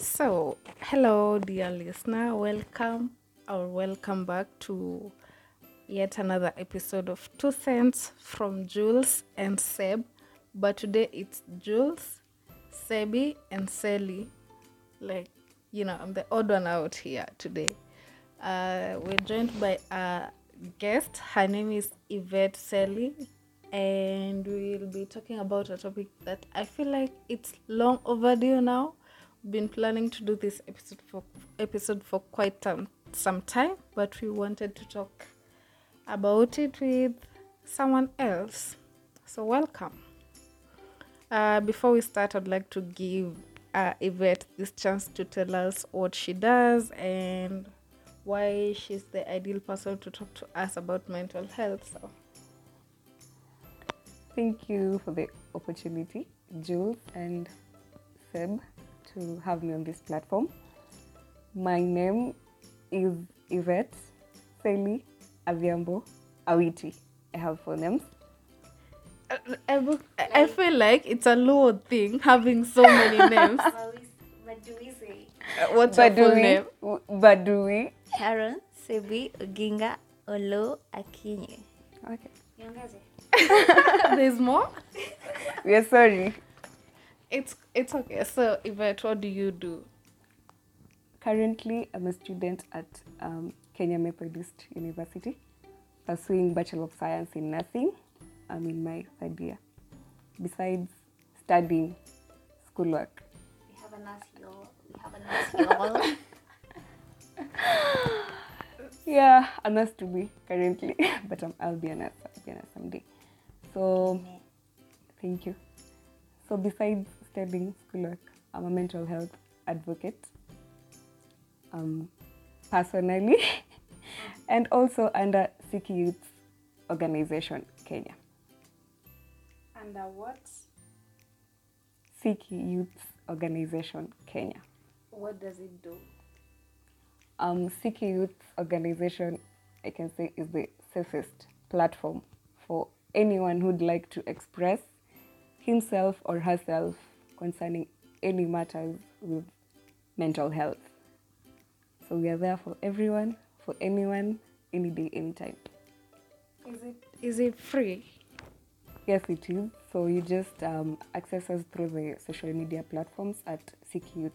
So, hello, dear listener. Welcome or welcome back to yet another episode of Two Cents from Jules and Seb. But today it's Jules, Sebi, and Sally. Like, you know, I'm the odd one out here today. Uh, we're joined by a guest. Her name is Yvette Sally. And we'll be talking about a topic that I feel like it's long overdue now been planning to do this episode for episode for quite some time, but we wanted to talk about it with someone else. So welcome. Uh, before we start, I'd like to give uh, Yvette this chance to tell us what she does and why she's the ideal person to talk to us about mental health. So, Thank you for the opportunity, Jules and Seb, to have me on this platform. My name is Yvette Sally Aviambo Awiti. I have four names. I, I, I feel like it's a low thing having so many names. What do we say? Uh, What's your full name? Badui. Sharon, Sebi, Oginga, Olo, Akinye. Okay. Niongeze. There's more. We are sorry. It's it's okay. So Yvette, what do you do? Currently, I'm a student at um, Kenya Methodist University, pursuing Bachelor of Science in Nursing. I'm in my third year. Besides studying schoolwork. We have a nurse y'all. We have a nurse y'all. Yeah, a nurse to be currently, but um, I'll be a nurse. I'll be a nurse someday. So, thank you. So, besides studying schoolwork, I'm a mental health advocate, um, personally, and also under Siki Youth Organization Kenya. Under what? Siki Youth Organization Kenya. What does it do? um, Siki Youth Organization, I can say, is the safest platform for anyone who'd like to express himself or herself concerning any matters with mental health. So we are there for everyone, for anyone, any day, anytime. Is it is it free? Yes, it is. So you just um, access us through the social media platforms at Siki Youth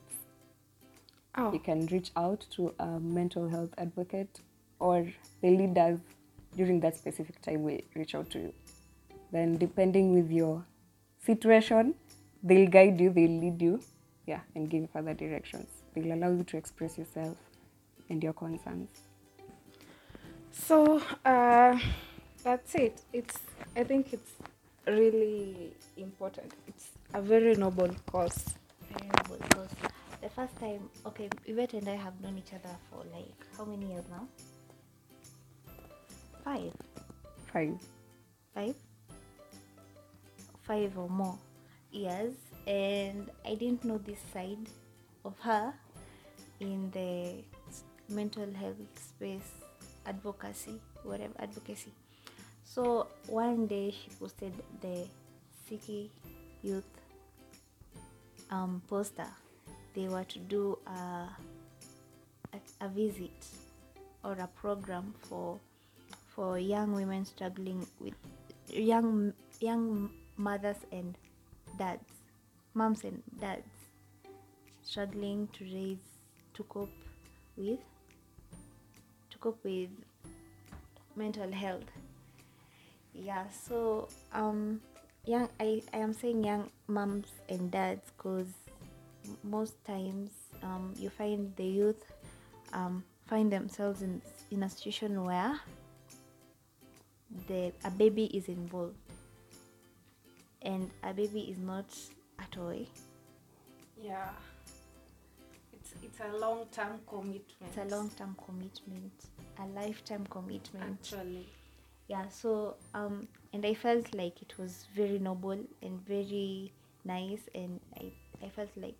Oh, you can reach out to a mental health advocate or the leaders during that specific time we reach out to you. Then, depending with your situation, they'll guide you, they'll lead you, yeah, and give you further directions. They'll allow you to express yourself and your concerns. so uh, that's it. It's I think it's really important. It's a very noble cause. Very noble because the first time, okay, Yvette and I have known each other for like how many years now? Five. Five. Five? Five or more years. And I didn't know this side of her in the mental health space, advocacy, whatever, advocacy. So one day she posted the Siki Youth um, poster. They were to do a, a, a visit or a program for for young women struggling with young young mothers and dads, moms and dads struggling to raise to cope with to cope with mental health. Yeah, so um young I, I am saying young moms and dads because most times um, you find the youth um, find themselves in, in a situation where the a baby is involved and a baby is not a toy Yeah. It's it's a long term commitment. it's a long term commitment a lifetime commitment actually. yeah so um and i felt like it was very noble and very nice and i i felt like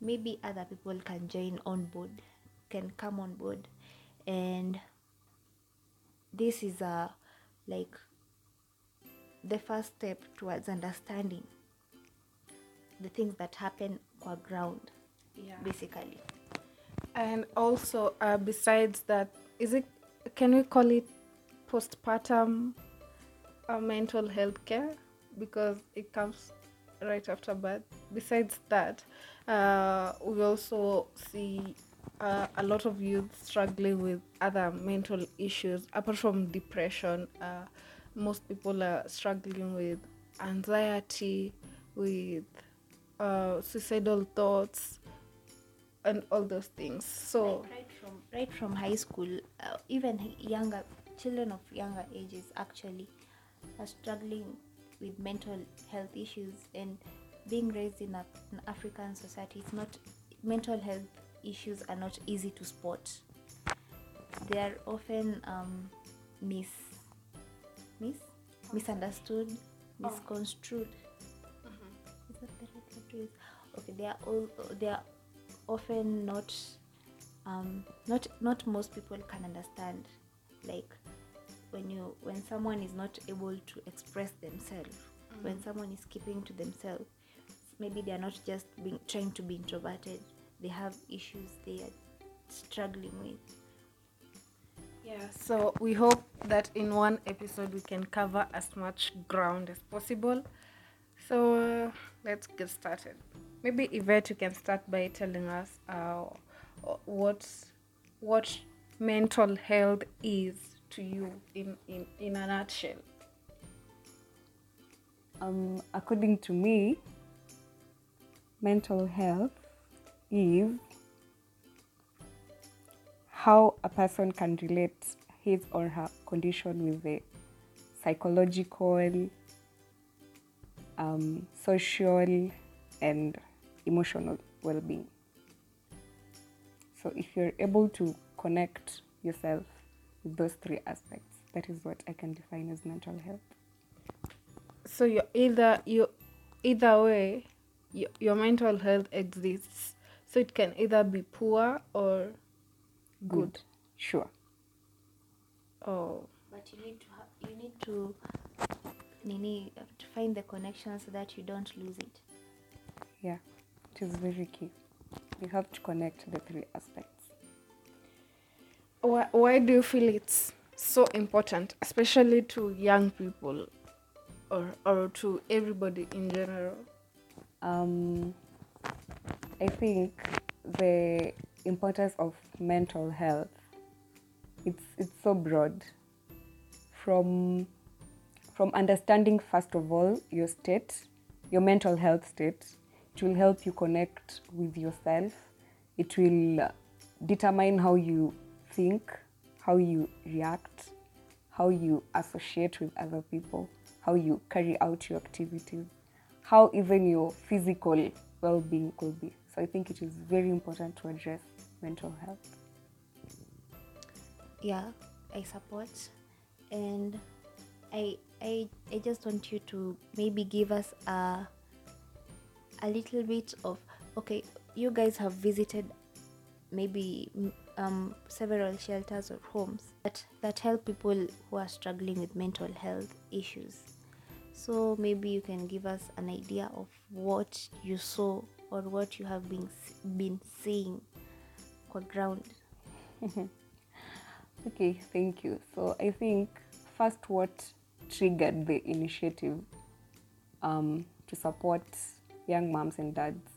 maybe other people can join on board can come on board and this is a like the first step towards understanding the things that happen kwa ground Yeah. basically. And also, uh, besides that, is it? Can we call it postpartum uh, mental health care because it comes right after birth? Besides that, uh, we also see uh, a lot of youth struggling with other mental issues apart from depression. Uh, most people are struggling with anxiety, with uh, suicidal thoughts, and all those things. So. Like right from right from high school, uh, even younger children of younger ages actually are struggling with mental health issues and being raised in a, an African society. It's not mental health issues are not easy to spot. They are often um, mis mis misunderstood, misconstrued. Is that the right word to use? Okay, they are all they are often not um not not most people can understand like when you when someone is not able to express themselves when someone is keeping to themselves maybe they are not just being trying to be introverted. They have issues they are struggling with Yeah, so we hope that in one episode we can cover as much ground as possible. So uh, let's get started. Maybe Yvette, you can start by telling us uh, what what mental health is to you in, in, in a nutshell. Um, according to me, mental health is how a person can relate his or her condition with the psychological, um, social, and emotional well being. So, if you're able to connect yourself with those three aspects, that is what I can define as mental health. So you either you either way your, your mental health exists. So it can either be poor or good. Sure. Oh. but you need to ha- you need to nini to find the connection so that you don't lose it Yeah, it is very key. You have to connect the three aspects. Why, why do you feel it's so important, especially to young people or, or to everybody in general? Um, I think the importance of mental health it's it's so broad. From from understanding first of all your state, your mental health state, it will help you connect with yourself. It will determine how you think, how you react, how you associate with other people, how you carry out your activities, how even your physical well being could be. So I think it is very important to address mental health. yeah i support. And i i i just want you to maybe give us a a little bit of okay you guys have visited maybe um, several shelters or homes that that help people who are struggling with mental health issues. So maybe you can give us an idea of what you saw or what you have been been seeing kwa ground Okay, thank you. So I think first what triggered the initiative um, to support young moms and dads.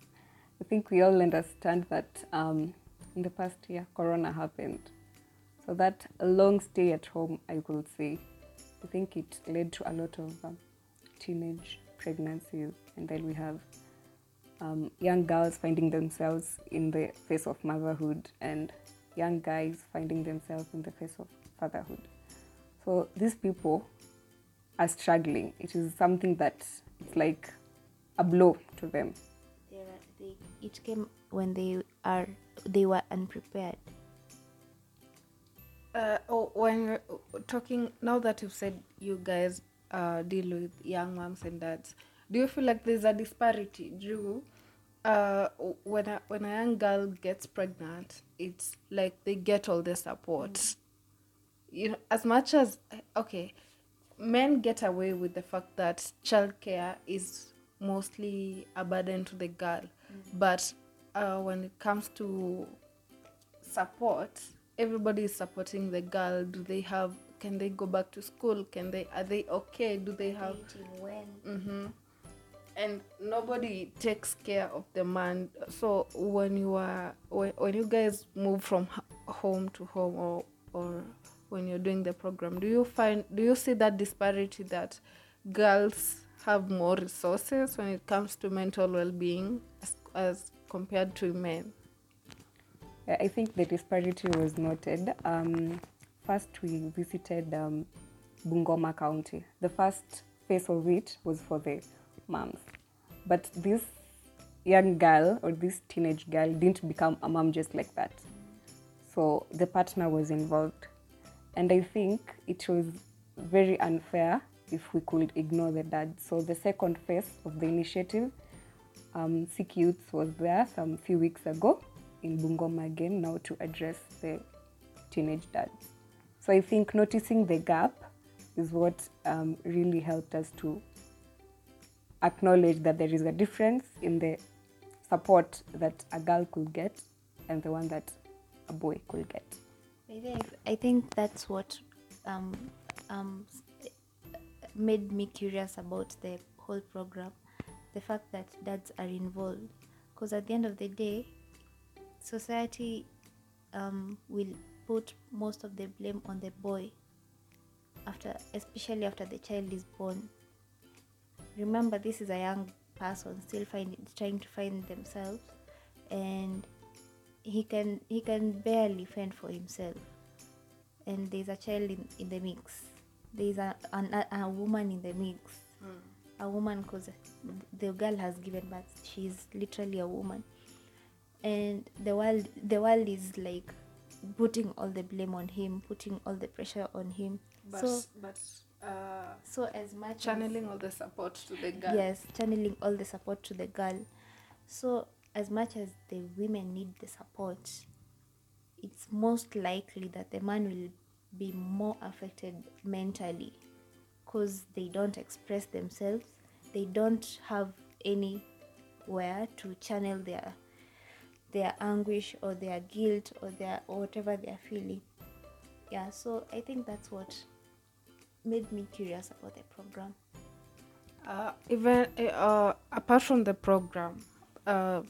I think we all understand that um, in the past year, Corona happened. So that long stay at home, I could say, I think it led to a lot of um, teenage pregnancies, and then we have um, young girls finding themselves in the face of motherhood and young guys finding themselves in the face of fatherhood. So these people are struggling. It is something that it's like a blow to them. they, they it came when they are they were unprepared Uh, oh, when you're talking, now that you've said you guys uh, deal with young moms and dads, do you feel like there's a disparity? Drew, uh, when a, when a young girl gets pregnant, it's like they get all the support. You know, as much as okay, men get away with the fact that childcare is mostly a burden to the girl, but uh, when it comes to support, everybody is supporting the girl. Do they have? Can they go back to school? Can they? Are they okay? Do they have? Well. Mm-hmm. And nobody takes care of the man. So when you are when, when you guys move from home to home or or when you're doing the program, do you find do you see that disparity that girls have more resources when it comes to mental well-being as, as compared to men? I think the disparity was noted. Um, first, we visited um, Bungoma County. The first phase of it was for the moms. But this young girl or this teenage girl didn't become a mom just like that. So the partner was involved. And I think it was very unfair if we could ignore the dad. So the second phase of the initiative, um, Siki Youth was there some few weeks ago in Bungoma again now to address the teenage dads. So I think noticing the gap is what um, really helped us to acknowledge that there is a difference in the support that a girl could get and the one that a boy could get. I think, that's what um, um, made me curious about the whole program. The fact that dads are involved. Because at the end of the day, society um, will put most of the blame on the boy, after, especially after the child is born. Remember, this is a young person still find, trying to find themselves, and he can he can barely fend for himself. And there's a child in, in the mix. There's a, an, a, a woman in the mix. Hmm. A woman because the girl has given birth. She's literally a woman. And the world the world is like putting all the blame on him putting all the pressure on him. But so but uh, so as much as- channeling all the support to the girl. yes channeling all the support to the girl. So as much as the women need the support it's most likely that the man will be more affected mentally because they don't express themselves. They don't have anywhere to channel their their anguish or their guilt or their or whatever they're feeling. Yeah so i think that's what made me curious about the program Uh, even uh, apart from the program, uh,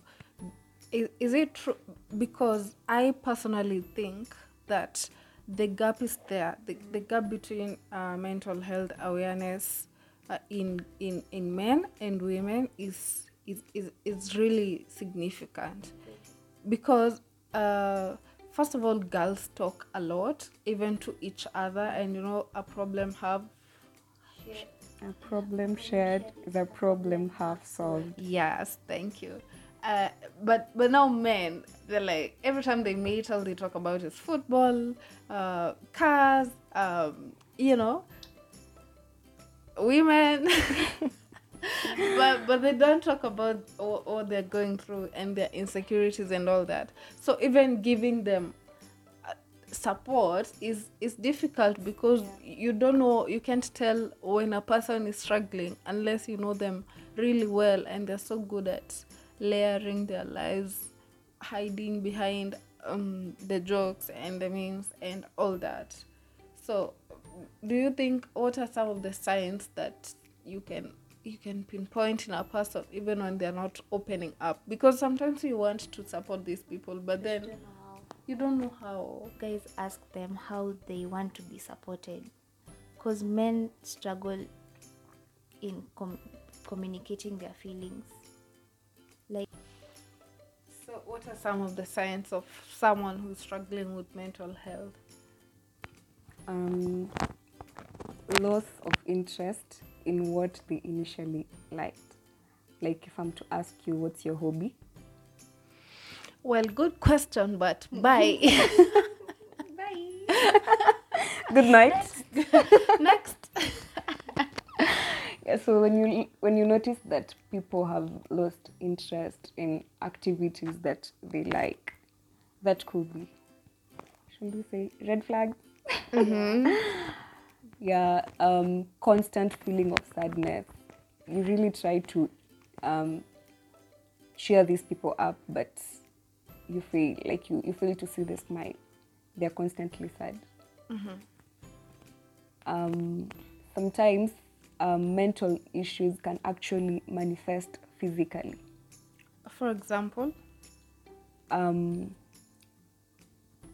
is, is it true? Because I personally think that the gap is there. The, the gap between uh, mental health awareness uh, in, in in men and women is is, is, is really significant because uh, first of all girls talk a lot even to each other and you know a problem have A problem shared is a problem half solved. Yes, thank you. Uh, but but now men, they're like every time they meet, all they talk about is football, uh, cars, um, you know, women. but but they don't talk about what, they're going through and their insecurities and all that. So even giving them uh, support is is difficult because you don't know you can't tell when a person is struggling unless you know them really well and they're so good at layering their lives hiding behind um, the jokes and the memes and all that so do you think what are some of the signs that you can you can pinpoint in a person even when they're not opening up. Because sometimes you want to support these people but then you don't know how guys ask them how they want to be supported. Because men struggle in com- communicating their feelings. Like so what are some of the signs of someone who's struggling with mental health? Um, loss of interest in what they initially liked. Like if I'm to ask you, what's your hobby? well good question but bye Good night. next Yeah, so when you when you notice that people have lost interest in activities that they like, that could be, should we say, red flags? Mm-hmm. yeah, um, constant feeling of sadness. You really try to um, cheer these people up, but you feel like you, you fail to see the smile. They're constantly sad. Um, sometimes um, mental issues can actually manifest physically. For example, um,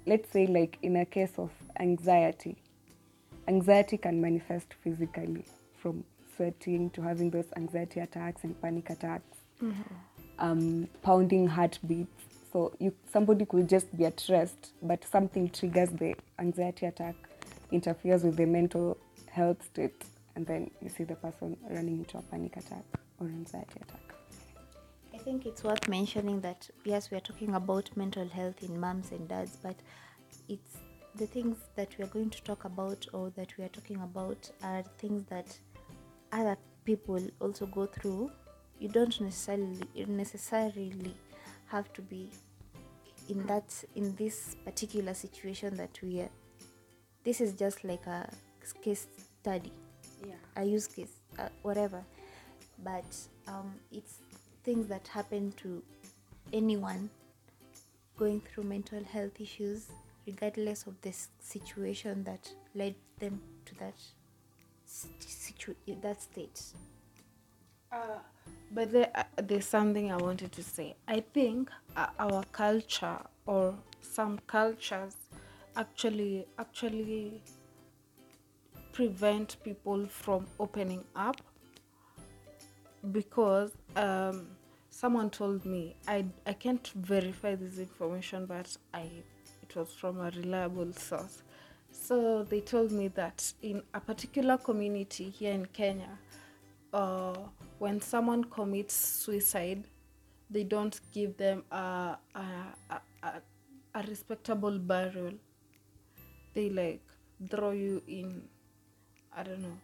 let's say like in a case of anxiety anxiety can manifest physically from sweating to having those anxiety attacks and panic attacks. Um, pounding heartbeats. So you somebody could just be at rest but something triggers the anxiety attack interferes with the mental health state and then you see the person running into a panic attack or anxiety attack. I think it's worth mentioning that yes, we are talking about mental health in moms and dads, but it's the things that we are going to talk about or that we are talking about are things that other people also go through. You don't necessarily necessarily have to be in that in this particular situation that we are. This is just like a case study yeah. a use case, uh, whatever. But um, it's things that happen to anyone going through mental health issues, regardless of the situation that led them to that situ- that state. But there, uh, there's something I wanted to say. I think uh, our culture or some cultures actually actually prevent people from opening up because um, someone told me I, I can't verify this information but I it was from a reliable source. So they told me that in a particular community here in Kenya uh, when someone commits suicide they don't give them a, a, a, a, respectable burial. They like throw you in I don't know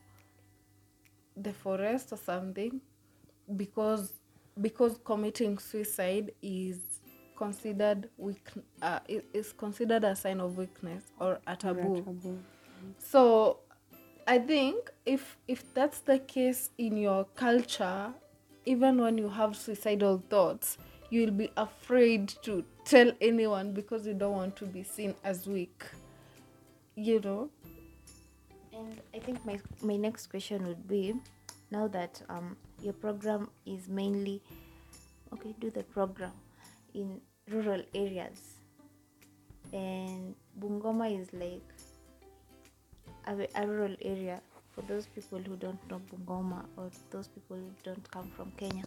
the forest or something because because committing suicide is considered weak uh, is considered a sign of weakness or a taboo. taboo. So I think if if that's the case in your culture, even when you have suicidal thoughts, you will be afraid to tell anyone because you don't want to be seen as weak. You know? And I think my my next question would be, now that um your program is mainly, okay, do the program in rural areas, and Bungoma is like a, a rural area for those people who don't know Bungoma or those people who don't come from Kenya.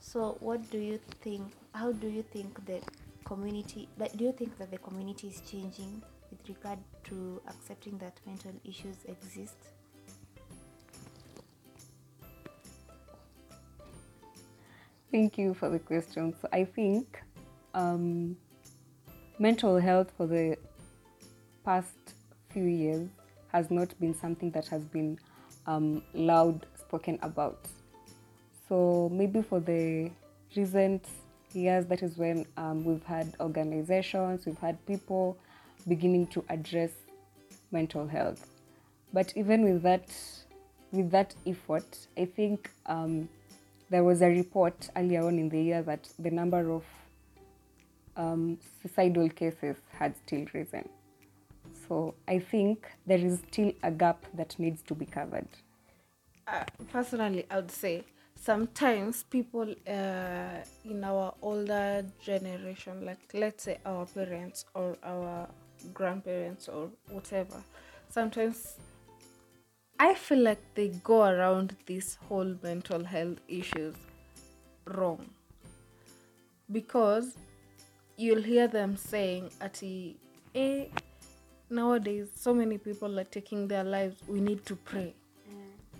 So, what do you think? How do you think the community? That do you think that the community is changing with regard to accepting that mental issues exist? Thank you for the question. So I think um, mental health for the past few years has not been something that has been um, loud spoken about. So maybe for the recent years, that is when um, we've had organizations, we've had people beginning to address mental health. But even with that, with that effort, I think um, there was a report earlier on in the year that the number of um, suicidal cases had still risen. So I think there is still a gap that needs to be covered. uh, personally, I would say sometimes people uh, in our older generation, like let's say our parents or our grandparents or whatever, sometimes I feel like they go around this whole mental health issues wrong. Because you'll hear them saying ati eh, nowadays so many people are taking their lives we need to pray.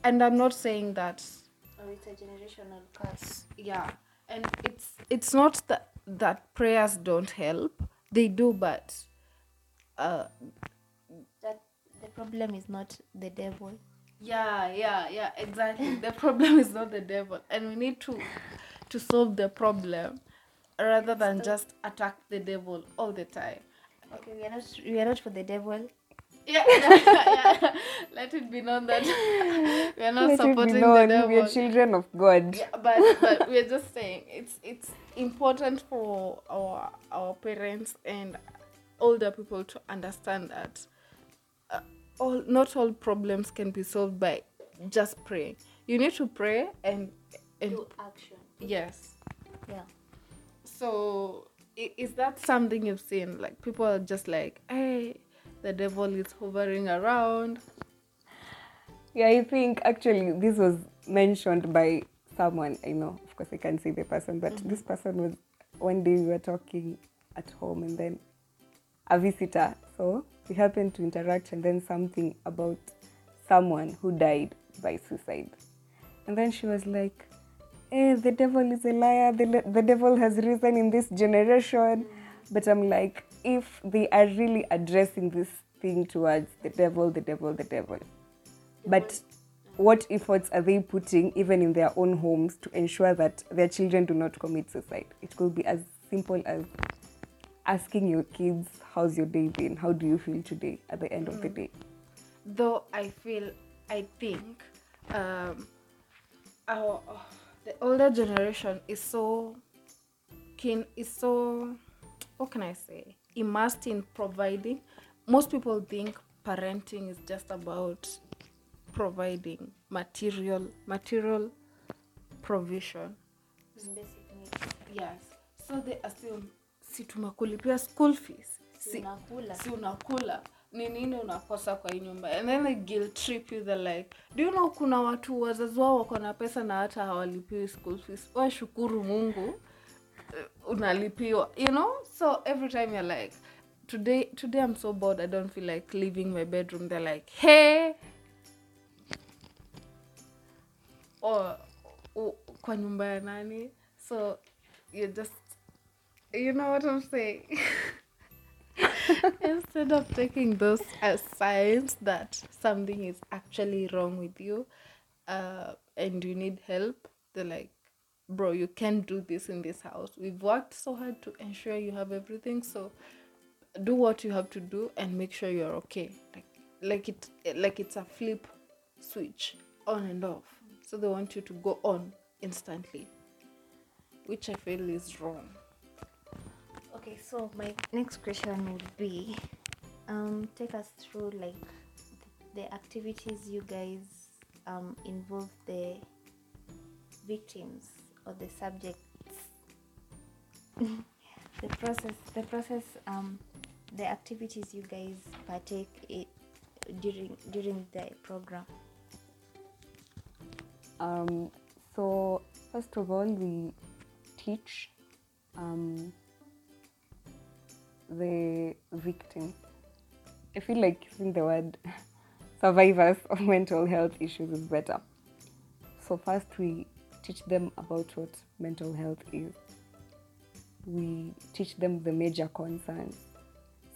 And i'm not saying that Or it's a generational curse. yeah. And it's it's not that that prayers don't help. They do but uh That the problem is not the devil. Yeah yeah yeah exactly the problem is not the devil and we need to to solve the problem rather than just attack the devil all the time Okay, we are not we are not for the devil. Yeah, yeah, yeah. let it be known that we are not Let it be supporting the devil. we are children of God. Yeah, but but we're just saying it's it's important for our our parents and older people to understand that uh, all not all problems can be solved by just praying. You need to pray and and Do action. yes. Yeah. So is that something you've seen? Like people are just like, hey, the devil is hovering around. Yeah, I think actually this was mentioned by someone I know. Of course, I can't say the person, but mm-hmm. this person was one day we were talking at home and then a visitor. So we happened to interact and then something about someone who died by suicide. And then she was like, eh, the devil is a liar. The, the devil has risen in this generation. But I'm like, if they are really addressing this thing towards the devil, the devil, the devil, but what efforts are they putting even in their own homes to ensure that their children do not commit suicide? It could be as simple as asking your kids, How's your day been? How do you feel today at the end of the day? though i feel i think um our the older generation is so keen is so what can i say immersed in providing most people think parenting is just about providing material material provision Basic needs. yes so they assume si tumekulipia school fees. Si, Unakula. si unakula. Ni nini unakosa kwa hii nyumba? And then they guilt trip you the like. Do you know kuna watu wazazi wao wako na pesa na hata hawalipiwi school fees? We shukuru mungu eh, unalipiwa. You know? So every time you're like today today i'm so bored i don't feel like leaving my bedroom. They're like hey! Or, or kwa nyumba ya nani? So you're just you know what i'm saying? Instead of taking those as signs that something is actually wrong with you uh, and you need help they're like bro you can't do this in this house. We've worked so hard to ensure you have everything so do what you have to do and make sure you're okay. Like like it like it's a flip switch on and off. So they want you to go on instantly which i feel is wrong Okay, so my next question would be um, take us through like the activities you guys um, involve the victims or the subjects. the process, the process, um, the activities you guys partake i during during the program. Um, so, first of all, we teach um, the victim. I feel like using the word survivors of mental health issues is better. So, first, we teach them about what mental health is. We teach them the major concerns,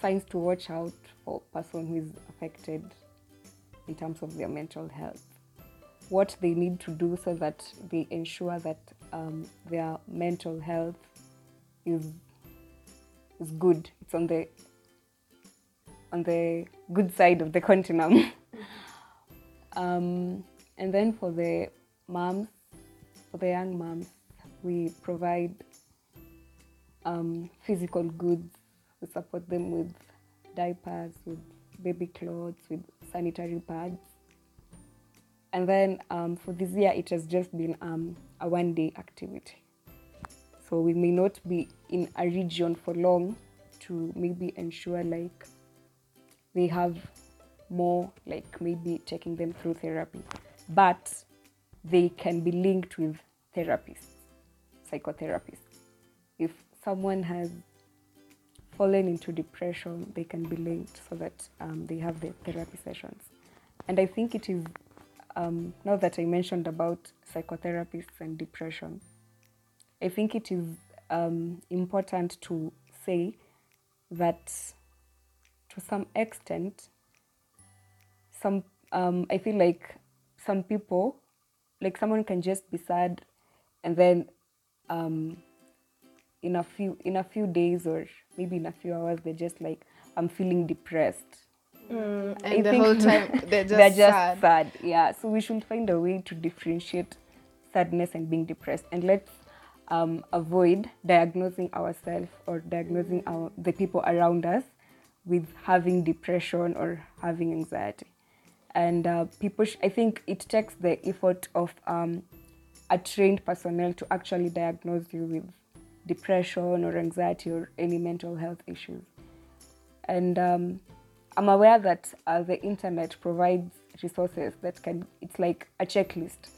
signs to watch out for a person who is affected in terms of their mental health what they need to do so that they ensure that um, their mental health is is good. It's on the on the good side of the continuum. um, and then for the moms, for the young moms, we provide um, physical goods. We support them with diapers, with baby clothes, with sanitary pads. And then um, for this year, it has just been um, a one day activity. So we may not be in a region for long to maybe ensure like they have more, like maybe taking them through therapy. But they can be linked with therapists, psychotherapists. If someone has fallen into depression, they can be linked so that um, they have the therapy sessions. And I think it is um, now that I mentioned about psychotherapists and depression, I think it is um, important to say that to some extent, some um, I feel like some people, like someone can just be sad, and then um, in a few in a few days or maybe in a few hours, they're just like, I'm feeling depressed and I the whole time they're just, they're just sad. sad. Yeah. So we should find a way to differentiate sadness and being depressed, and let's um, avoid diagnosing ourselves or diagnosing our the people around us with having depression or having anxiety. And uh, people, sh- I think it takes the effort of um, a trained personnel to actually diagnose you with depression or anxiety or any mental health issues and um, i'm aware that uh, the internet provides resources that can it's like a checklist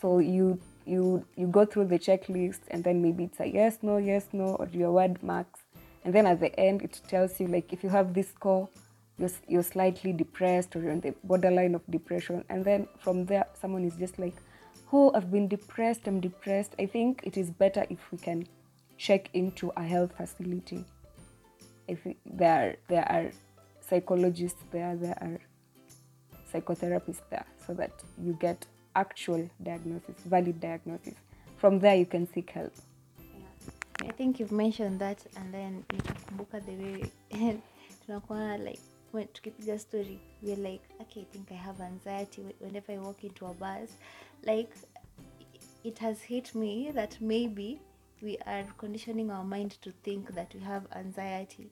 so you you you go through the checklist and then maybe it's a yes no yes no or your word marks. And then at the end it tells you like if you have this score you're, you're slightly depressed or you're on the borderline of depression. And then from there someone is just like oh i've been depressed i'm depressed. I think it is better if we can check into a health facility. If it- there there are psychologists there there are psychotherapists there so that you get actual diagnosis valid diagnosis. From there you can seek help. I think you've mentioned that and then nikakumbuka the way tunakuwa like when tukipiga story we're like okay I think I have anxiety whenever I walk into a bus. Like it has hit me that maybe we are conditioning our mind to think that we have anxiety.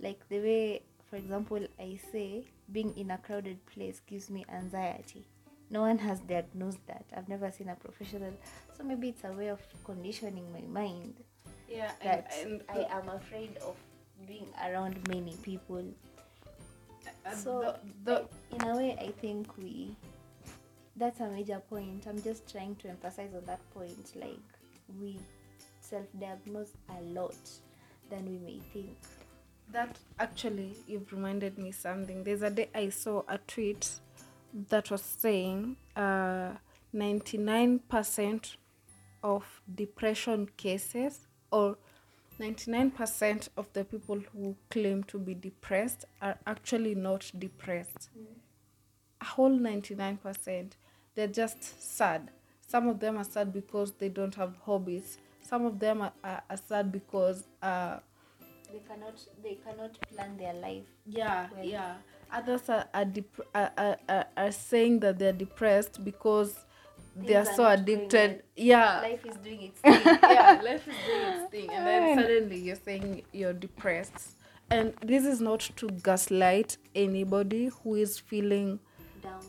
Like the way for example I say being in a crowded place gives me anxiety no one has diagnosed that I've never seen a professional so maybe it's a way of conditioning my mind Yeah, that and, and I am afraid of being around many people. and so the, the, in a way, I think we that's a major point. I'm just trying to emphasize on that point. Like we self-diagnose a lot than we may think. That actually, you've reminded me something. There's a day I saw a tweet that was saying uh, 99% of depression cases, or 99% of the people who claim to be depressed are actually not depressed. A whole 99%. They're just sad. Some of them are sad because they don't have hobbies. Some of them are, are, are sad because uh, They cannot they cannot plan their life. yeah, Well- yeah. Others are are, dep- are, are, are are saying that they're depressed because they are are so addicted. Yeah, Life is doing its thing. yeah, life is doing its thing, and then suddenly you're saying you're depressed. And this is not to gaslight anybody who is feeling Down.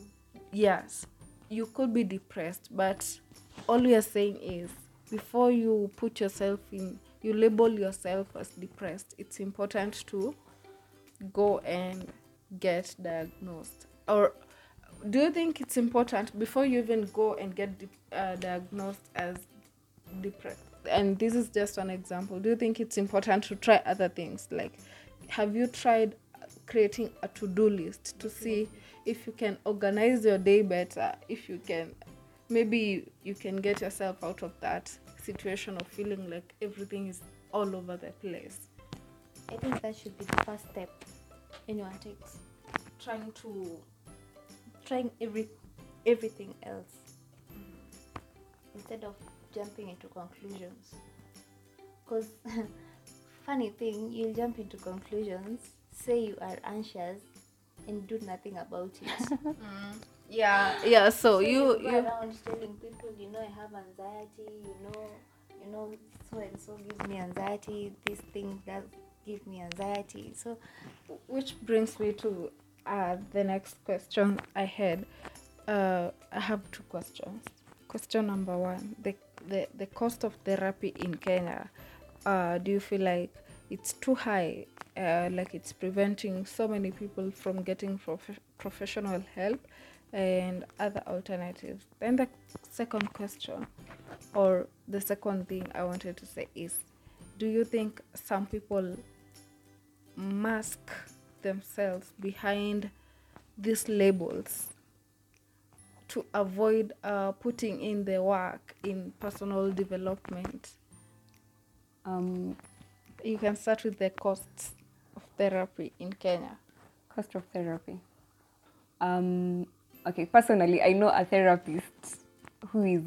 yes, you could be depressed, but all we are saying is before you put yourself in, you label yourself as depressed, it's important to go and get diagnosed. Or do you think it's important before you even go and get uh, diagnosed as depressed? And this is just an example. Do you think it's important to try other things? Like, have you tried creating a to do list to see if you can organize your day better? If you can, maybe you can get yourself out of that situation of feeling like everything is all over the place. I think that should be the first step anyone takes. Trying to Trying every everything else instead of jumping into conclusions. Because funny thing, you'll jump into conclusions, say you are anxious, and do nothing about it. Mm-hmm. yeah yeah so So you go you around telling people, you know, I have anxiety. You know, you know, so and so gives me anxiety. This thing does give me anxiety. So which brings me to uh, the next question I had. Uh, I have two questions. Question number one: the the, the cost of therapy in Kenya. Uh, do you feel like it's too high? Uh, like it's preventing so many people from getting prof- professional help and other alternatives. Then the second question, or the second thing I wanted to say is, do you think some people mask themselves behind these labels to avoid uh, putting in the work in personal development. um, You can start with the costs of therapy in Kenya. cost of therapy um, okay personally i know a therapist who is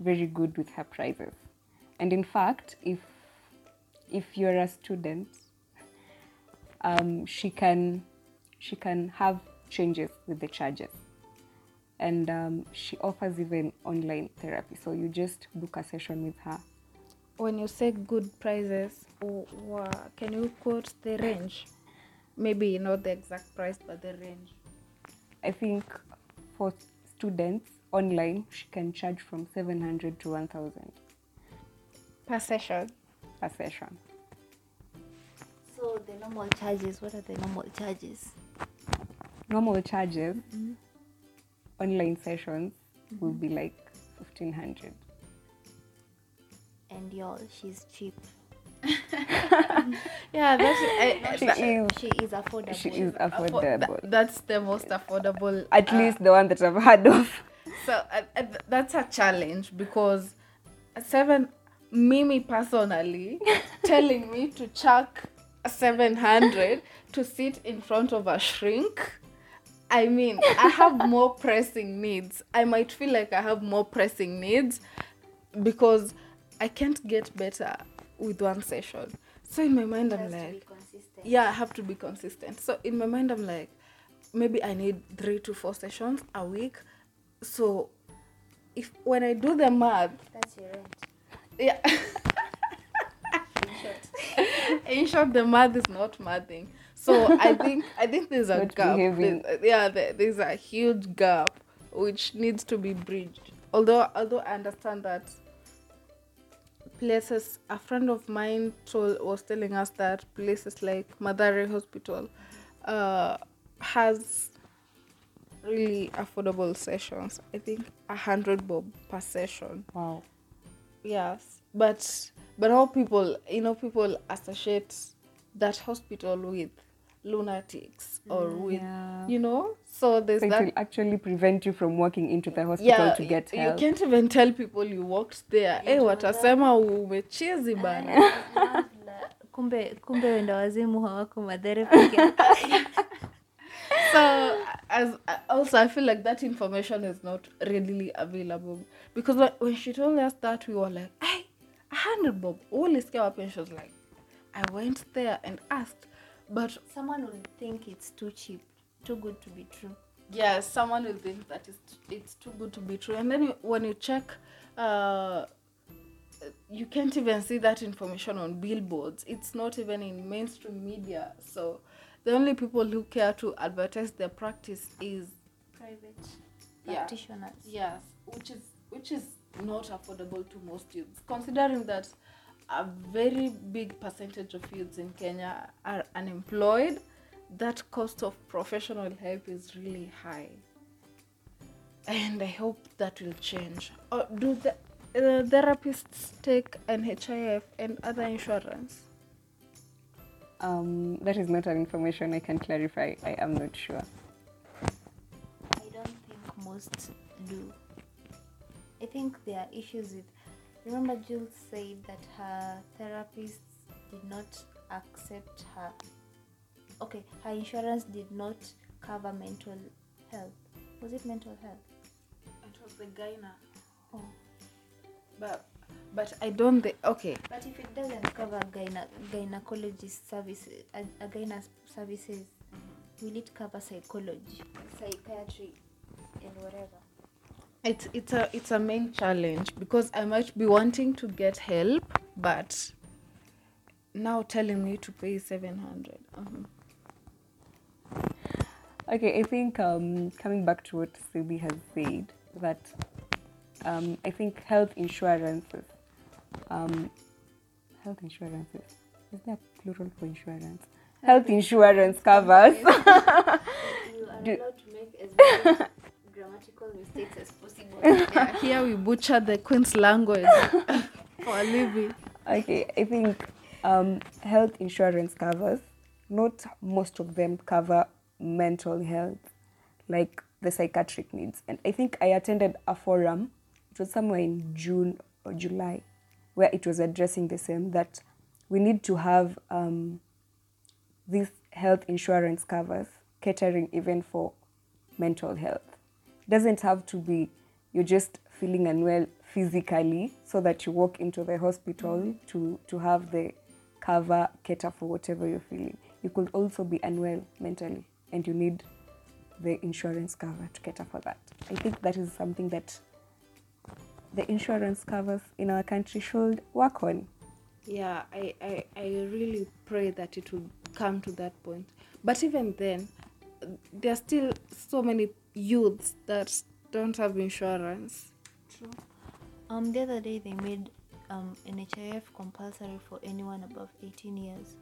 very good with her prices and in fact if if you're a student um, she can she can have changes with the charges. And um, she offers even online therapy. So you just book a session with her. When you say good prices, can you quote the range? Maybe not the exact price, but the range. I think for students online, she can charge from 700 to 1000 Per session. per session. So the normal charges, what are the normal charges? Normal charges, online sessions will be like 1500 And y'all, she's cheap. Yeah, that's I, She that- is, She is affordable. she is affo- affordable. that- that's the most affordable. At uh, least the one that I've heard of. So uh, uh, that's a challenge because seven, Mimi personally, telling me to chuck a 700 to sit in front of a shrink. I mean, I have more pressing needs. I might feel like I have more pressing needs because I can't get better with one session. So in my mind, I'm Has to be like, yeah, I have to be consistent. So in my mind, I'm like, maybe I need three to four sessions a week. So if when I do the math, That's your rent. yeah. In short, the math is not mathing. So I think I think there's a Not gap. There's- yeah, there, there's a huge gap which needs to be bridged. Although although I understand that places a friend of mine told was telling us that places like Mathari Hospital uh, has really affordable sessions. I think a hundred bob per session. Wow. Yes, but but how people you know people associate that hospital with lunatics or with yeah. you know so there's So it that will actually prevent you from walking into the hospital to get you can't even tell people you walked there. Hey watasema umechizi bana. Kumbe kumbe wenda wazimu hawako madhere so as also i feel like that information is not readily available. Because when, when she told us that we were like hey a hundred bob ulisikia wapi and she was like i went there and asked but someone will think it's too cheap too good to be true. Yes someone will think that it's, it's too good to be true. And then you, when you check uh, you can't even see that information on billboards. It's not even in mainstream media. So the only people who care to advertise their practice is private Yeah. practitioners. Yes which is which is not affordable to most youths. Considering that a very big percentage of youths in kenya are unemployed that cost of professional help is really high. And i hope that will change. Uh, do the uh, therapists take nhif and other insurance? Um, that is not an information I can clarify. I am not sure. i don't think most do i think there are issues with remember jules said that her therapists did not accept her okay her insurance did not cover mental health was it mental health it was the gyna oh. but but i don't think okay But if it doesn't cover gyna- gynecologist services, a, a gyna services, will it cover psychology, psychiatry, and whatever? It's it's a it's a main challenge because I might be wanting to get help, but now telling me to pay seven hundred. Uh-huh. Okay, I think um, coming back to what Sylvie has said, that um, I think health insurances, um, health insurances, is there a plural for insurance? Health insurance covers. You are Do- allowed to make as many grammatical mistakes as possible. Yeah, here we butcher the Queen's language for a living. Okay, I think um, health insurance covers, not most of them cover mental health, like the psychiatric needs. And I think I attended a forum, it was somewhere in June or July, where it was addressing the same that we need to have um, these health insurance covers catering even for mental health. It doesn't have to be you're just feeling unwell physically so that you walk into the hospital to, to have the cover cater for whatever you're feeling. You could also be unwell mentally. and you need the insurance cover to cater for that. I think that is something that the insurance covers in our country should work on. Yeah, I, I, I really pray that it will come to that point. But even then, there are still so many youths that don't have insurance. True. Um, the other day they made um, NHIF compulsory for anyone above 18 years.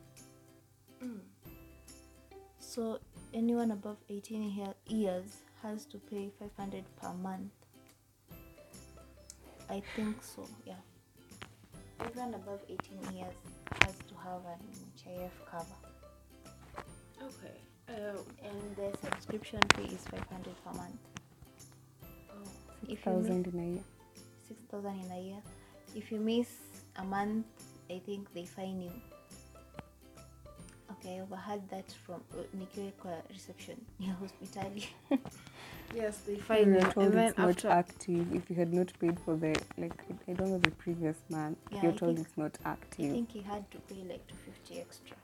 So anyone above 18 he- years has to pay 500 per month. I think so, yeah. Everyone above 18 years has to have an NHIF cover. Okay. Uh, And the subscription fee is 500 per month. oh, If you miss- Thousand in a year. 6000 in a year if you miss a month i think they fine you okay i overheard that from uh, nikiwa kwa reception ya hospitali yes, they You find you. told And then it's not active if you had not paid for the like I- I don't know the previous month. Yeah, you're I told think- it's not active. i think he had to pay like 250 extra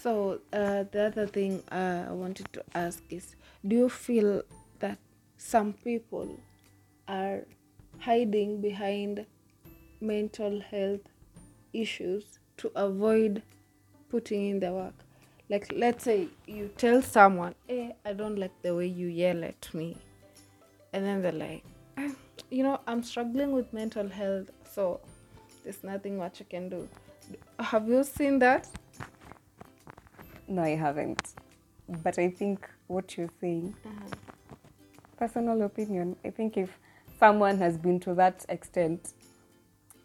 So uh, the other thing uh, I wanted to ask is, do you feel that some people are hiding behind mental health issues to avoid putting in the work? Like, let's say you tell someone, "Hey, I don't like the way you yell at me," and then they're like, "Ah, "You know, I'm struggling with mental health, so there's nothing much I can do." Have you seen that? No, I haven't. But I think what you're saying, personal opinion, I think if someone has been to that extent,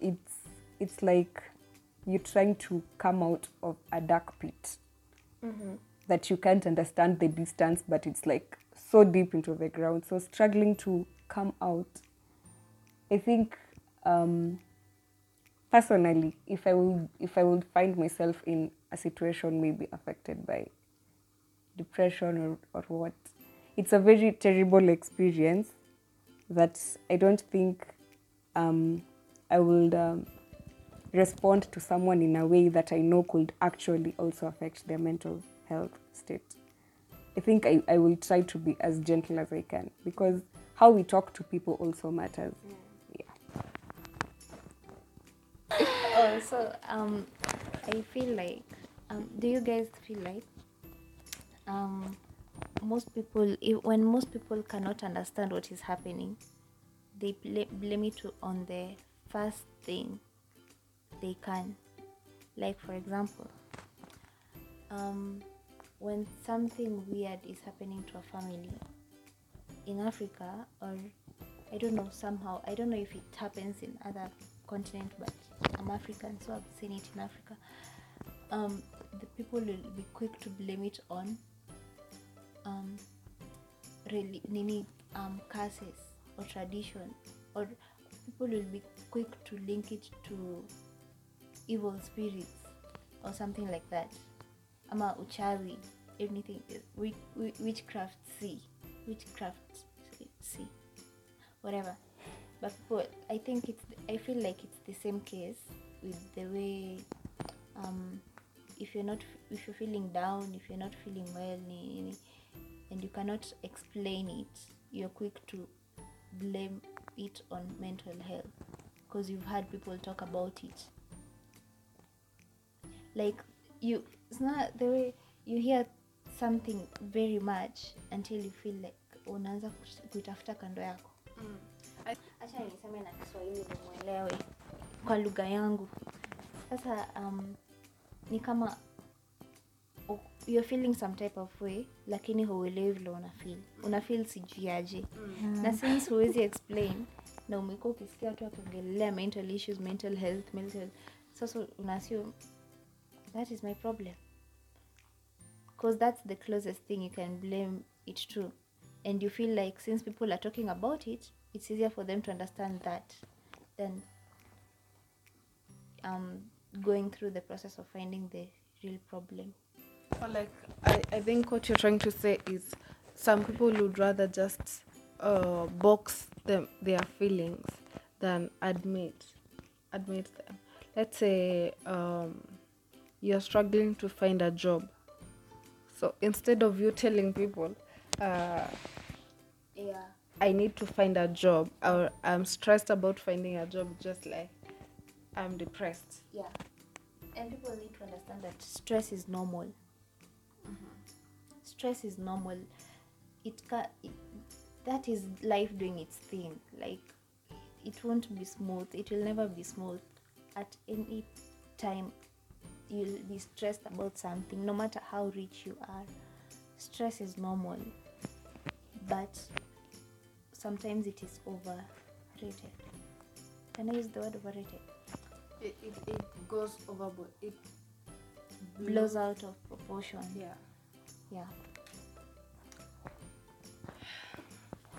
it's it's like you're trying to come out of a dark pit that you can't understand the distance, but it's like so deep into the ground. So struggling to come out. I think um, personally, if I would if I would find myself in a situation may be affected by depression or, or what, it's a very terrible experience that I don't think um, I would um, respond to someone in a way that I know could actually also affect their mental health state. I think I, I will try to be as gentle as I can because how we talk to people also matters. Yeah. also um i feel like um do you guys feel like um most people if, when most people cannot understand what is happening they bla- blame it on the first thing they can like for example um when something weird is happening to a family in africa or I don't know somehow. I don't know if it happens in other continent, but I'm African, so I've seen it in Africa. Um, the people will be quick to blame it on um, really nini um curses or tradition, or people will be quick to link it to evil spirits or something like that. Ama uchawi, anything, wi- wi- witchcraft, see, witchcraft, see whatever but people i think it's i feel like it's the same case with the way um if you're not if you're feeling down if you're not feeling well ni- and you cannot explain it you're quick to blame it on mental health because you've had people talk about it. Like you it's not the way you hear something very much until you feel like unaanza kuitafuta kando yako. Hacha niseme na kiswahili nimwelewe kwa lugha yangu. Sasa um, ni kama u- you're feeling some type of way lakini huelewi vile una feel. Una feel na since huwezi explain na umekuwa ukisikia watu wakiongelelea mental issues mental health mental sasa assume that is my problem. Because that's the closest thing you can blame it to. And you feel like since people are talking about it it's easier for them to understand that than um, going through the process of finding the real problem Or like I, I think what you're trying to say is some people would rather just uh, box them their feelings than admit admit them. Let's say um, you're struggling to find a job. So instead of you telling people, uh, Yeah. I need to find a job or I'm stressed about finding a job, just like I'm depressed. Yeah. And people need to understand that stress is normal. Mm-hmm. Stress is normal. It ca- it, that is life doing its thing. Like it won't be smooth. It will never be smooth. At any time, you'll be stressed about something, no matter how rich you are. Stress is normal, but sometimes it is overrated. Can I use the word overrated? It, it, it goes overboard. It blows out of proportion. Yeah. Yeah.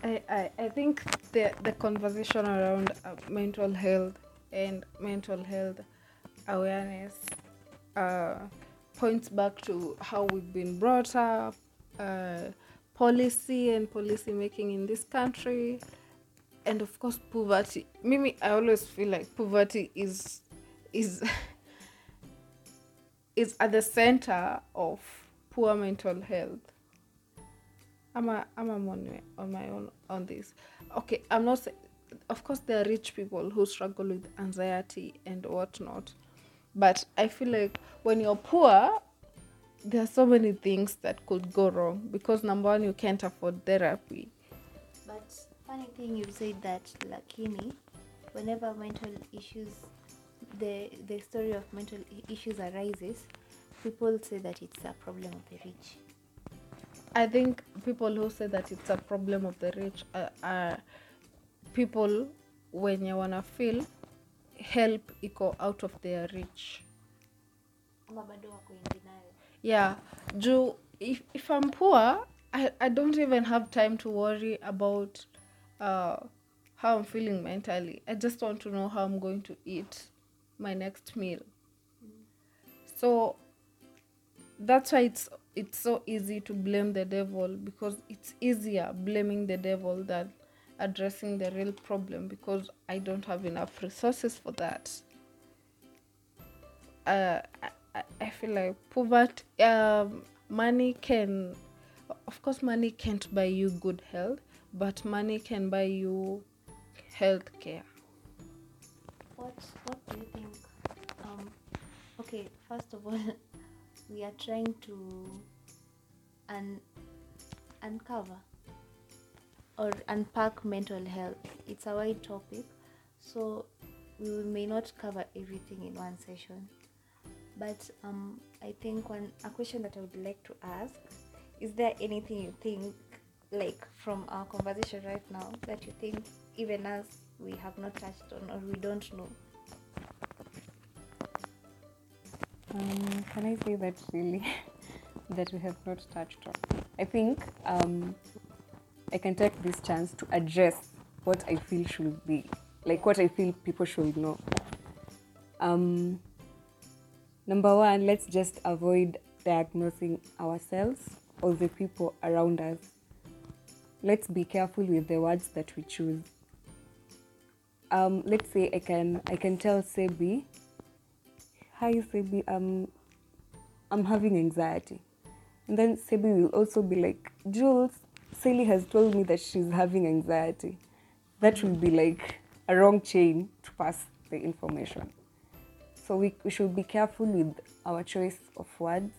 I, I, I think the, the conversation around uh, mental health and mental health awareness uh, points back to how we've been brought up, uh, policy and policy making in this country, and of course poverty. Mimi, I always feel like poverty is is is at the center of poor mental health. I'm a, I'm a on, my, on my own on this. Okay, I'm not. Of course, there are rich people who struggle with anxiety and whatnot, but I feel like when you're poor, there are so many things that could go wrong because number one, you can't afford therapy. But funny thing you said that lakini whenever mental issues the the story of mental issues arises, people say that it's a problem of the rich. I think people who say that it's a problem of the rich are, are people when you wanna feel help iko out of their reach. Ama bado in denial. Yeah, Ju, if, if I'm poor, I, I don't even have time to worry about uh, how I'm feeling mentally. I just want to know how I'm going to eat my next meal. So that's why it's it's so easy to blame the devil because it's easier blaming the devil than addressing the real problem because I don't have enough resources for that. Uh, I, I- feel like poverty, um, money can, of course, money can't buy you good health, but money can buy you health care. What do you think? Um okay, first of all we are trying to un- uncover or unpack mental health. It's a wide topic, so we may not cover everything in one session. But um, I think one a question that I would like to ask is there anything you think like from our conversation right now that you think even us we have not touched on or we don't know? Um, can I say that really that we have not touched on? I think um, I can take this chance to address what I feel should be, like what I feel people should know. Um, number one, let's just avoid diagnosing ourselves or the people around us. Let's be careful with the words that we choose. Um, let's say I can I can tell Sebi hi Sebi, um, I'm having anxiety. And then Sebi will also be like, Jules, Sally has told me that she's having anxiety. That will be like a wrong chain to pass the information. So we, we should be careful with our choice of words.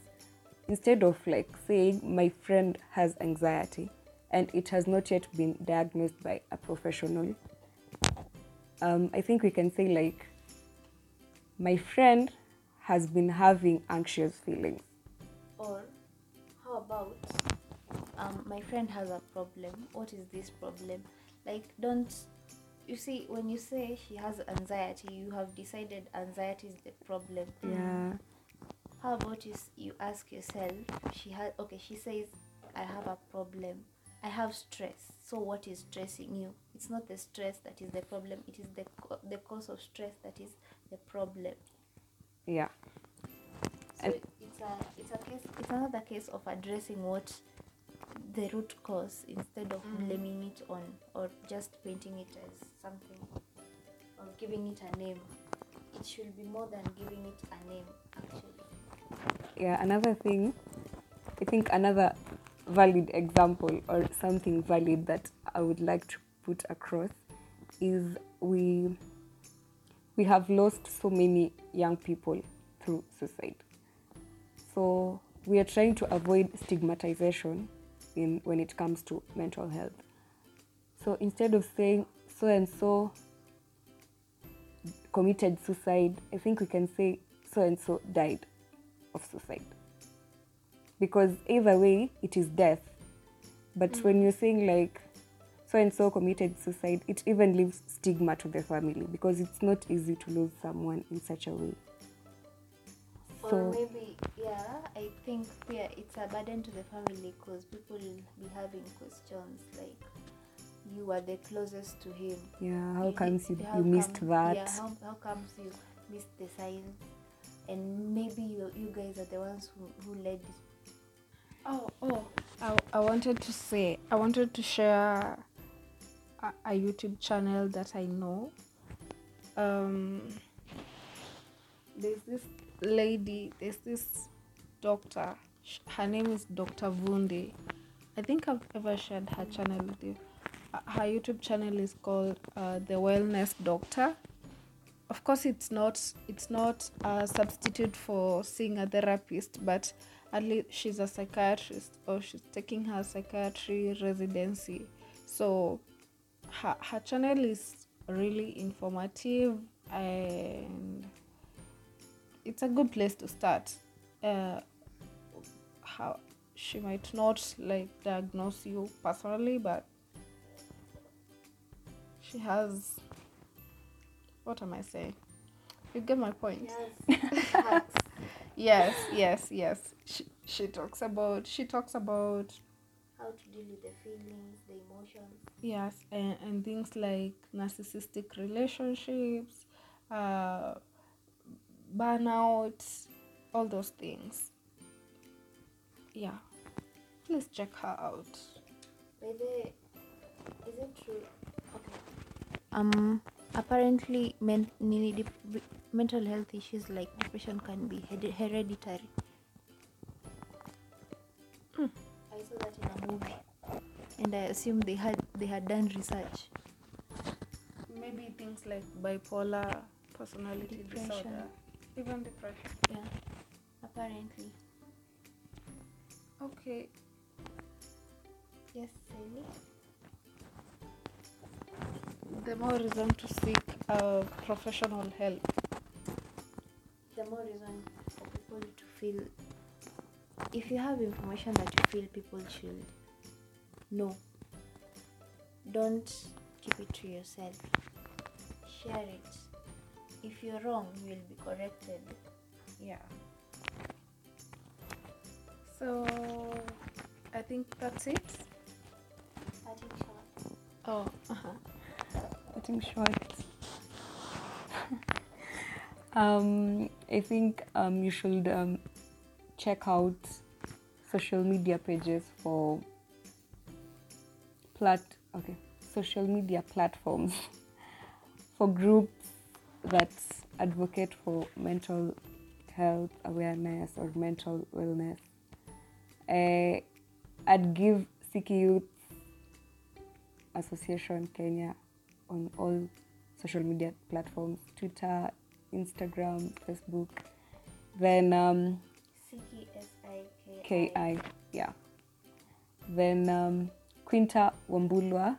Instead of like saying, my friend has anxiety and it has not yet been diagnosed by a professional, um, I think we can say like, my friend has been having anxious feelings. Or how about um, my friend has a problem. What is this problem? Like, don't you see when you say she has anxiety, you have decided anxiety is the problem. Yeah. How about you, you ask yourself, she has okay, she says, I have a problem. I have stress. So what is stressing you? It's not the stress that is the problem. It is the co- the cause of stress that is the problem. Yeah. So And- it's a it's a case it's another case of addressing what the root cause instead of mm. blaming it on or just painting it as something or giving it a name. It should be more than giving it a name actually. Yeah. Another thing I think another valid example or something valid that I would like to put across is we we have lost so many young people through suicide. So we are trying to avoid stigmatization in when it comes to mental health. So instead of saying so and so committed suicide, I think we can say so and so died of suicide. Because either way, it is death. But mm. when you're saying like so and so committed suicide, it even leaves stigma to the family because it's not easy to lose someone in such a way. Or So- maybe, yeah, I think yeah, it's a burden to the family because people will be having questions like, you are the closest to him. Yeah, how Is comes it- you, how you missed come- that? Yeah, how, how comes you missed the signs? And maybe you, you guys are the ones who, who led this. Oh, oh, I, I wanted to say, I wanted to share a, YouTube channel that I know. Um, there's this lady, there's this doctor. Her name is Dr. Vundi. I think I've ever shared her channel with you. Uh, Her YouTube channel is called uh, The Wellness Doctor. Of course, it's not it's not a substitute for seeing a therapist, but at least she's a psychiatrist or she's taking her psychiatry residency. So her, her channel is really informative and it's a good place to start. Uh, how she might not like diagnose you personally, but she has. What am I saying? You get my point. Hacks. Yes, yes, yes. She she talks about she talks about how to deal with the feelings, the emotions. Yes, and, and things like narcissistic relationships, uh, burnout, all those things. Yeah, please check her out. By the, is it true? Okay. Um. Apparently, men, mental health issues like depression can be hereditary. Hmm. I saw that in a movie, and I assume they had they had done research. Maybe things like bipolar personality Depression. disorder, even depression. Yeah. Apparently. Okay, Yes, Sally. the more reason to seek uh, professional help. the more reason for people to feel if you have information that you feel people should know don't keep it to yourself share it if you're wrong you will be corrected Yeah. So I think that's it. Cutting short. Oh, uh-huh. cutting short. um, I think um, you should um, check out social media pages for plat okay social media platforms for groups that advocate for mental health awareness or mental wellness. Uh, I'd give Siki Youth Association Kenya on all social media platforms Twitter, Instagram, Facebook. Then um, Siki S-I-K-I. Yeah. Then um, Quinta Wambulwa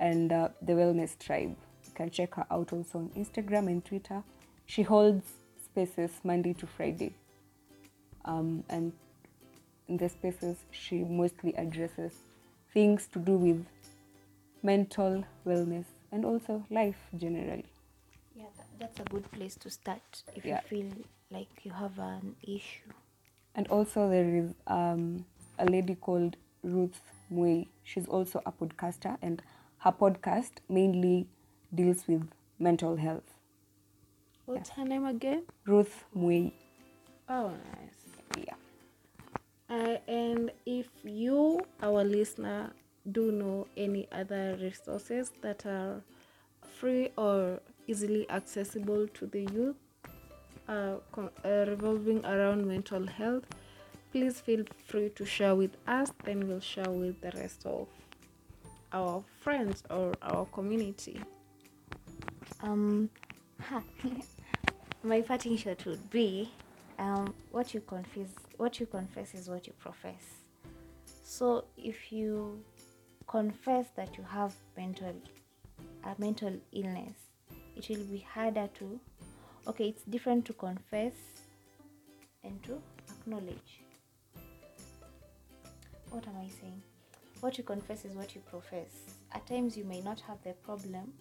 and uh, the Wellness Tribe. You can check her out also on Instagram and Twitter. She holds spaces Monday to Friday. Um, and in the spaces, she mostly addresses things to do with mental wellness and also life generally. Yeah, that, that's a good place to start if Yeah. you feel like you have an issue. And also there is um, a lady called Ruth Mui. She's also a podcaster, and her podcast mainly deals with mental health. What's her name again? Ruth Mui, Oh, nice. yeah. Uh, and if you, our listener, do know any other resources that are free or easily accessible to the youth, uh, uh, revolving around mental health, please feel free to share with us then we'll share with the rest of our friends or our community Um, my parting shot would be, um, what you confess, what you confess is what you profess. So if you confess that you have mental, a mental illness, it will be harder to. Okay, it's different to confess and to acknowledge. What am I saying? What you confess is what you profess. At times you may not have the problem,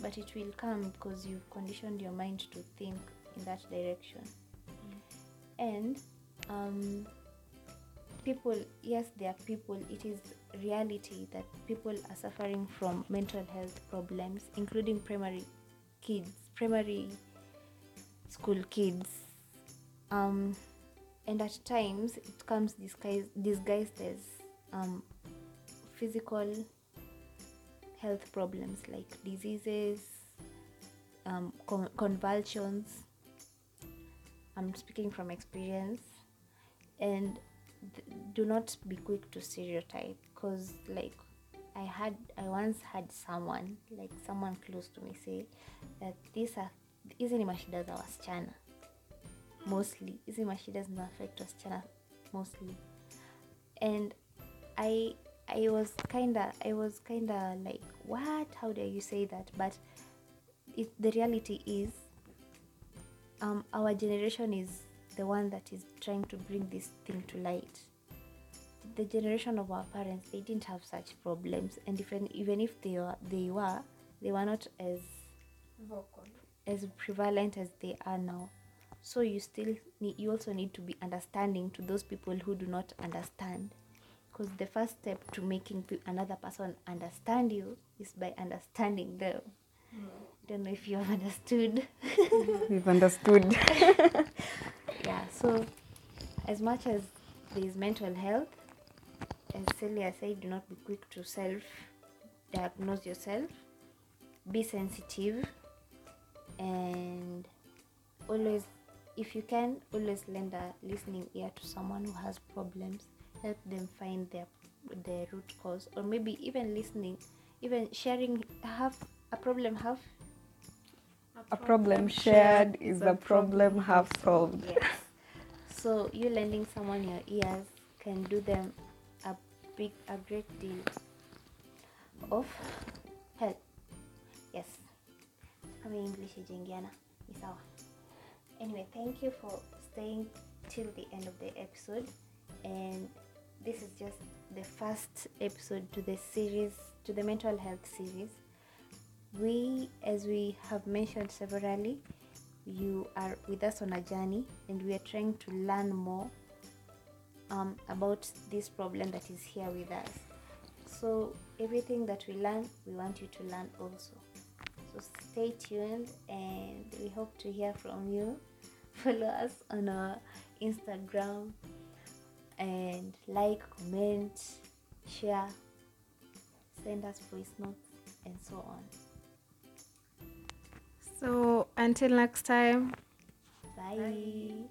but it will come because you've conditioned your mind to think in that direction. And um, people yes there are people it is reality that people are suffering from mental health problems including primary kids primary school kids. Um, and at times it comes disguised, disguised as um, physical health problems like diseases, um, con- convulsions. I'm speaking from experience, and th- do not be quick to stereotype because, like, I had, I once had someone, like someone close to me, say that these are hizi ni mashida za wasichana mostly. Hizi zina affect wasichana mostly. And i i was kinda i was kinda like what? How dare you say that? But it, the reality is um, our generation is the one that is trying to bring this thing to light. The generation of our parents they didn't have such problems. And even even if they were they were they were not as vocal. as prevalent as they are now. So you still need you also need to be understanding to those people who do not understand because the first step to making another person understand you is by understanding them. Hmm. Don't know if you have understood. We've understood. yeah so as much as there is mental health as celia said do not be quick to self diagnose yourself. Be sensitive and always if you can always lend a listening ear to someone who has problems help them find their their root cause or maybe even listening even sharing have a problem have a problem shared is a problem half solved. yes. So you lending someone your ears can do them a big a great deal of help. Yes. Kama english ijaingiana ni sawa. Anyway thank you for staying till the end of the episode and this is just the first episode to the series to the mental health series. We as we have mentioned severally you are with us on a journey and we are trying to learn more um, about this problem that is here with us. So everything that we learn we want you to learn also. So stay tuned and we hope to hear from you. Follow us on our instagram and like comment share send us voice notes and so on. So until next time. Bye.